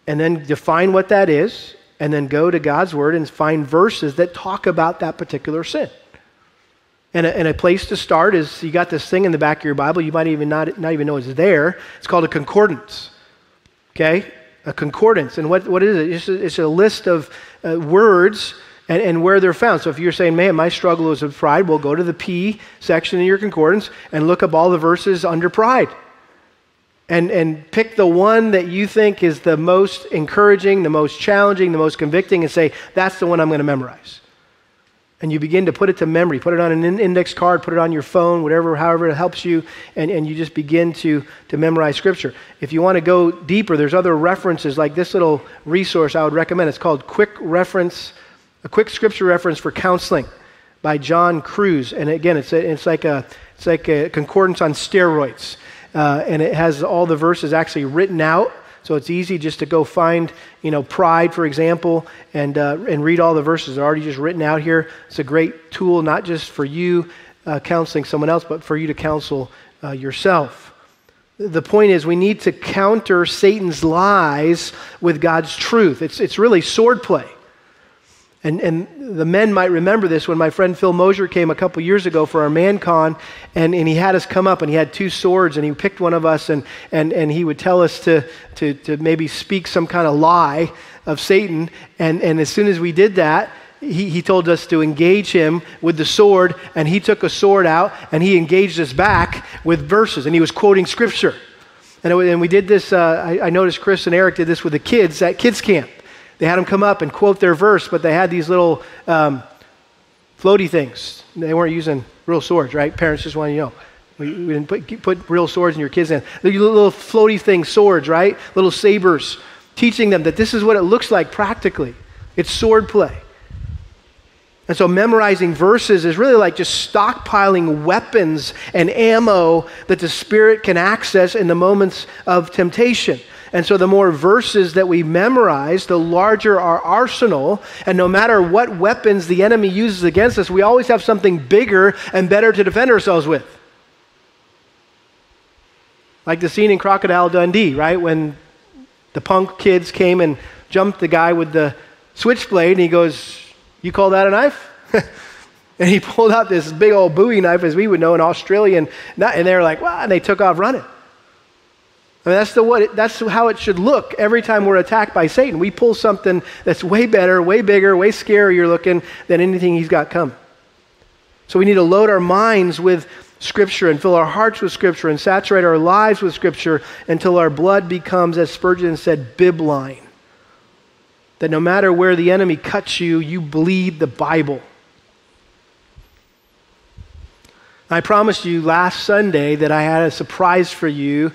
And then define what that is, and then go to God's word and find verses that talk about that particular sin. And a, and a, place to start is you got this thing in the back of your Bible, you might even not, not even know it's there. It's called a concordance. Okay? A concordance. And what, what is it? It's a, it's a list of uh, words and, and where they're found. So if you're saying, man, my struggle is with pride, well, go to the P section in your concordance and look up all the verses under pride. And, and pick the one that you think is the most encouraging, the most challenging, the most convicting, and say, that's the one I'm going to memorize and you begin to put it to memory put it on an index card put it on your phone whatever however it helps you and, and you just begin to, to memorize scripture. If you want to go deeper there's other references like this little resource i would recommend. It's called quick reference a quick scripture reference for counseling by john Kruis. and again it's, a, it's like a it's like a concordance on steroids. Uh, and it has all the verses actually written out so it's easy just to go find, you know, pride, for example, and, uh, and read all the verses. They're already just written out here. It's a great tool, not just for you uh, counseling someone else, but for you to counsel uh, yourself. The point is, we need to counter Satan's lies with God's truth. It's, it's really swordplay. And, and the men might remember this when my friend Phil Moser came a couple years ago for our ManCon, and, and he had us come up and he had two swords and he picked one of us and, and, and he would tell us to, to, to maybe speak some kind of lie of Satan. And, and as soon as we did that, he, he told us to engage him with the sword, and he took a sword out and he engaged us back with verses, and he was quoting scripture. And, it, and we did this, uh, I, I noticed Chris and Eric did this with the kids at kids' camp. They had them come up and quote their verse, but they had these little um, floaty things. They weren't using real swords, right? Parents just want to know. We, we didn't put, put, real swords in your kids' hands. Little, little floaty things, swords, right? Little sabers, teaching them that this is what it looks like practically. It's sword play. And so memorizing verses is really like just stockpiling weapons and ammo that the Spirit can access in the moments of temptation. And so the more verses that we memorize, the larger our arsenal. And no matter what weapons the enemy uses against us, we always have something bigger and better to defend ourselves with. Like the scene in Crocodile Dundee, right? When the punk kids came and jumped the guy with the switchblade, and he goes, You call that a knife? and he pulled out this big old bowie knife, as we would know, an Australian, and they were like, Wow, and they took off running. I mean, that's, the, what it, that's how it should look every time we're attacked by Satan. We pull something that's way better, way bigger, way scarier looking than anything he's got coming. So we need to load our minds with Scripture and fill our hearts with Scripture and saturate our lives with Scripture until our blood becomes, as Spurgeon said, bibline. That no matter where the enemy cuts you, you bleed the Bible. I promised you last Sunday that I had a surprise for you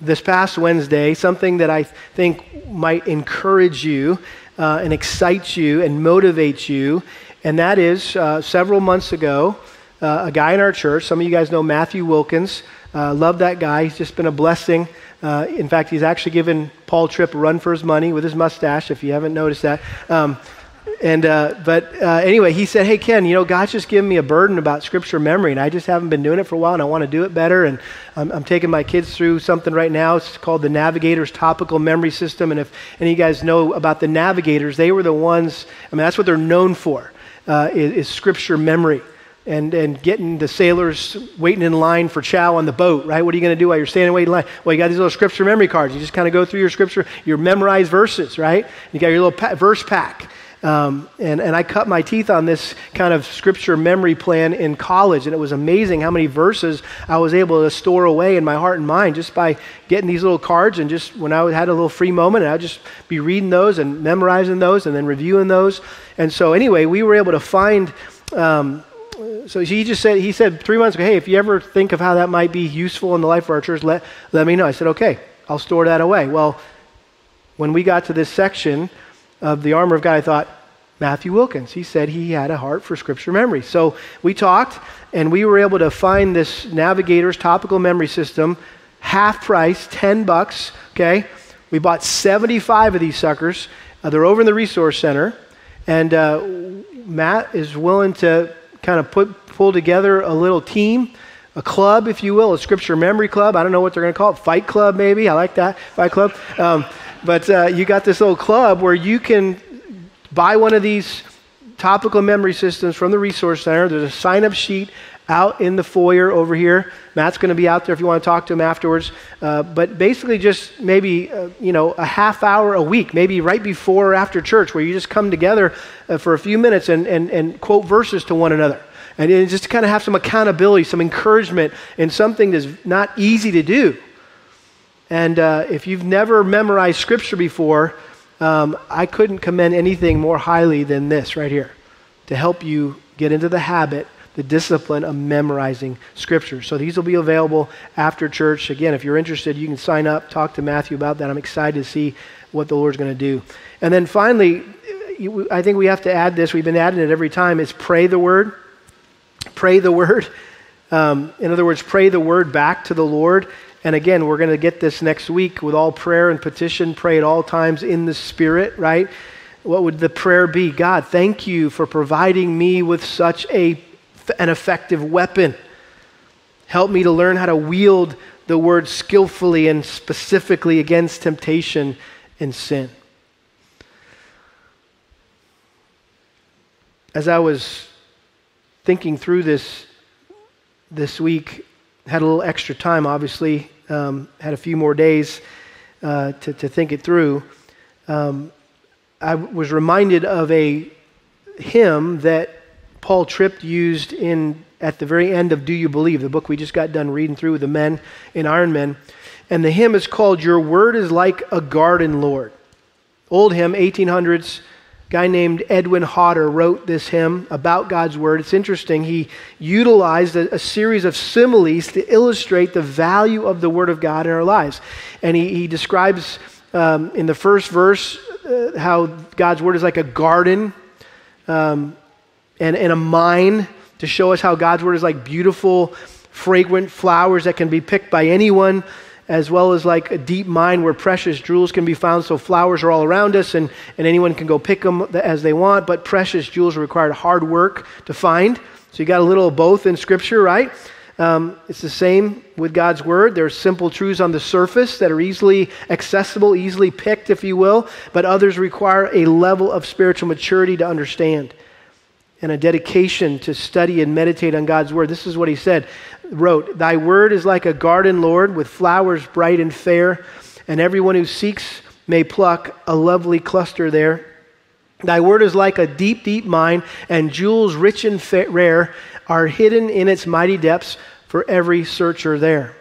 this past Wednesday, something that I think might encourage you. uh, and excite you and motivate you. And that is uh, several months ago, uh, a guy in our church, some of you guys know Matthew Wilkins. Uh, love that guy. He's just been a blessing. Uh, in fact, he's actually given Paul Tripp a run for his money with his mustache, if you haven't noticed that. Um, and uh, but uh, anyway, he said, "Hey Ken, you know God's just given me a burden about scripture memory, and I just haven't been doing it for a while, and I want to do it better. And I'm, I'm, taking my kids through something right now. It's called the Navigators Topical Memory System. And if any of you guys know about the Navigators, they were the ones. I mean, that's what they're known for, uh, is, is scripture memory." and, and getting the sailors waiting in line for chow on the boat, right? What are you going to do while you're standing waiting in line? Well, you got these little scripture memory cards. You just kind of go through your scripture, your memorized verses, right? You got your little pa- verse pack. Um, and, and I cut my teeth on this kind of scripture memory plan in college, and it was amazing how many verses I was able to store away in my heart and mind just by getting these little cards. And just when I had a little free moment, I'd just be reading those and memorizing those and then reviewing those. And so, anyway, we were able to find. Um, so he just said he said three months ago hey if you ever think of how that might be useful in the life of our church let, let me know i said okay i'll store that away well when we got to this section of the armor of God, I thought, Matthew Wilkins. He said he had a heart for scripture memory. So we talked, and we were able to find this Navigator's topical memory system, half price, 10 bucks, okay? We bought 75 of these suckers. Uh, they're over in the resource center, and uh, Matt is willing to kind of put, pull together a little team a club, if you will, a scripture memory club. I don't know what they're going to call it. Fight club, maybe. I like that. Fight club. Um, but uh, you got this little club where you can buy one of these topical memory systems from the Resource Center. There's a sign up sheet out in the foyer over here. Matt's going to be out there if you want to talk to him afterwards. Uh, but basically, just maybe uh, you know a half hour a week, maybe right before or after church, where you just come together uh, for a few minutes and, and, and quote verses to one another. And just to kind of have some accountability, some encouragement, and something that's not easy to do. And uh, if you've never memorized scripture before, um, I couldn't commend anything more highly than this right here to help you get into the habit, the discipline of memorizing scripture. So these will be available after church. Again, if you're interested, you can sign up, talk to Matthew about that. I'm excited to see what the Lord's going to do. And then finally, I think we have to add this. We've been adding it every time. Is pray the word. Pray the word. Um, in other words, pray the word back to the Lord. And again, we're going to get this next week with all prayer and petition. Pray at all times in the Spirit, right? What would the prayer be? God, thank you for providing me with such a, an effective weapon. Help me to learn how to wield the word skillfully and specifically against temptation and sin. As I was thinking through this this week, had a little extra time, obviously, um, had a few more days uh, to, to think it through, um, I was reminded of a hymn that Paul Tripp used in at the very end of Do You Believe, the book we just got done reading through with the men in Iron Men. And the hymn is called Your Word is Like a Garden, Lord. Old hymn, 1800s guy named Edwin Hodder wrote this hymn about God's Word. It's interesting. He utilized a, a, series of similes to illustrate the value of the Word of God in our lives. And he, he describes um, in the first verse uh, how God's Word is like a garden um, and, and a mine to show us how God's Word is like beautiful, fragrant flowers that can be picked by anyone as well as like a deep mine where precious jewels can be found. So flowers are all around us, and, and anyone can go pick them as they want. But precious jewels require hard work to find. So you got a little of both in Scripture, right? Um, it's the same with God's Word. There are simple truths on the surface that are easily accessible, easily picked, if you will, but others require a level of spiritual maturity to understand and a dedication to study and meditate on God's Word. This is what he said wrote, Thy word is like a garden, Lord, with flowers bright and fair, and everyone who seeks may pluck a lovely cluster there. Thy word is like a deep, deep mine, and jewels rich and fa- rare are hidden in its mighty depths for every searcher there.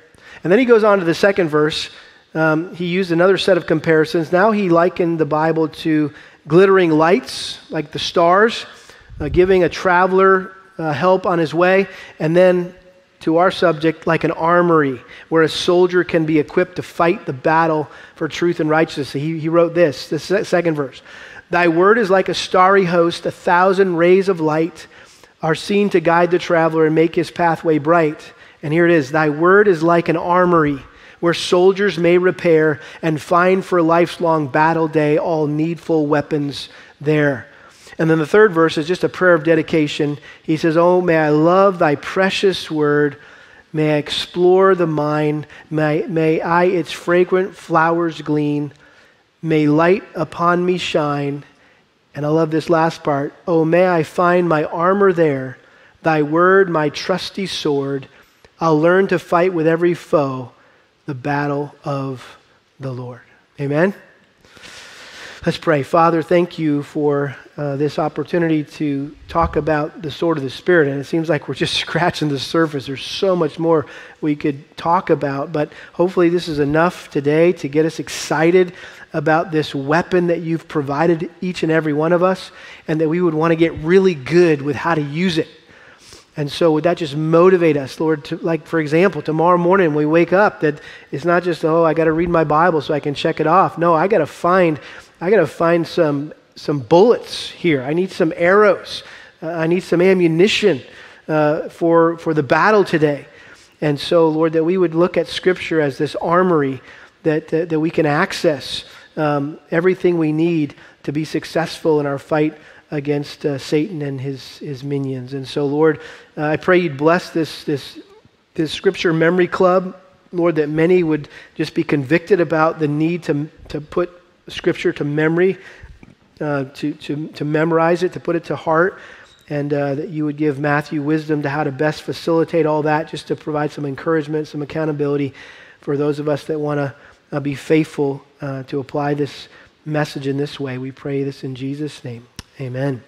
And then he goes on to the second verse. Um, he used another set of comparisons. Now he likened the Bible to glittering lights, like the stars, uh, giving a traveler uh, help on his way. And then to our subject like an armory where a soldier can be equipped to fight the battle for truth and righteousness. He, he wrote this, the second verse Thy word is like a starry host, a thousand rays of light are seen to guide the traveler and make his pathway bright. And here it is Thy word is like an armory where soldiers may repair and find for life's long battle day all needful weapons there. And then the third verse is just a prayer of dedication. He says, Oh, may I love thy precious word. May I explore the mind. May, may I its fragrant flowers glean. May light upon me shine. And I love this last part. Oh, may I find my armor there, thy word, my trusty sword. I'll learn to fight with every foe the battle of the Lord. Amen. Let's pray. Father, thank you for uh, this opportunity to talk about the sword of the Spirit. And it seems like we're just scratching the surface. There's so much more we could talk about. But hopefully, this is enough today to get us excited about this weapon that you've provided each and every one of us, and that we would want to get really good with how to use it. And so, would that just motivate us, Lord? To, like, for example, tomorrow morning we wake up, that it's not just, oh, I got to read my Bible so I can check it off. No, I got to find I got to find some, some bullets here. I need some arrows. Uh, I need some ammunition uh, for, for the battle today. And so, Lord, that we would look at Scripture as this armory that, that, that we can access um, everything we need to be successful in our fight against uh, Satan and his, his minions. And so, Lord, uh, I pray you'd bless this, this, this Scripture Memory Club. Lord, that many would just be convicted about the need to, to put Scripture to memory, uh, to, to, to memorize it, to put it to heart, and uh, that you would give Matthew wisdom to how to best facilitate all that, just to provide some encouragement, some accountability for those of us that want to uh, be faithful uh, to apply this message in this way. We pray this in Jesus' name. Amen.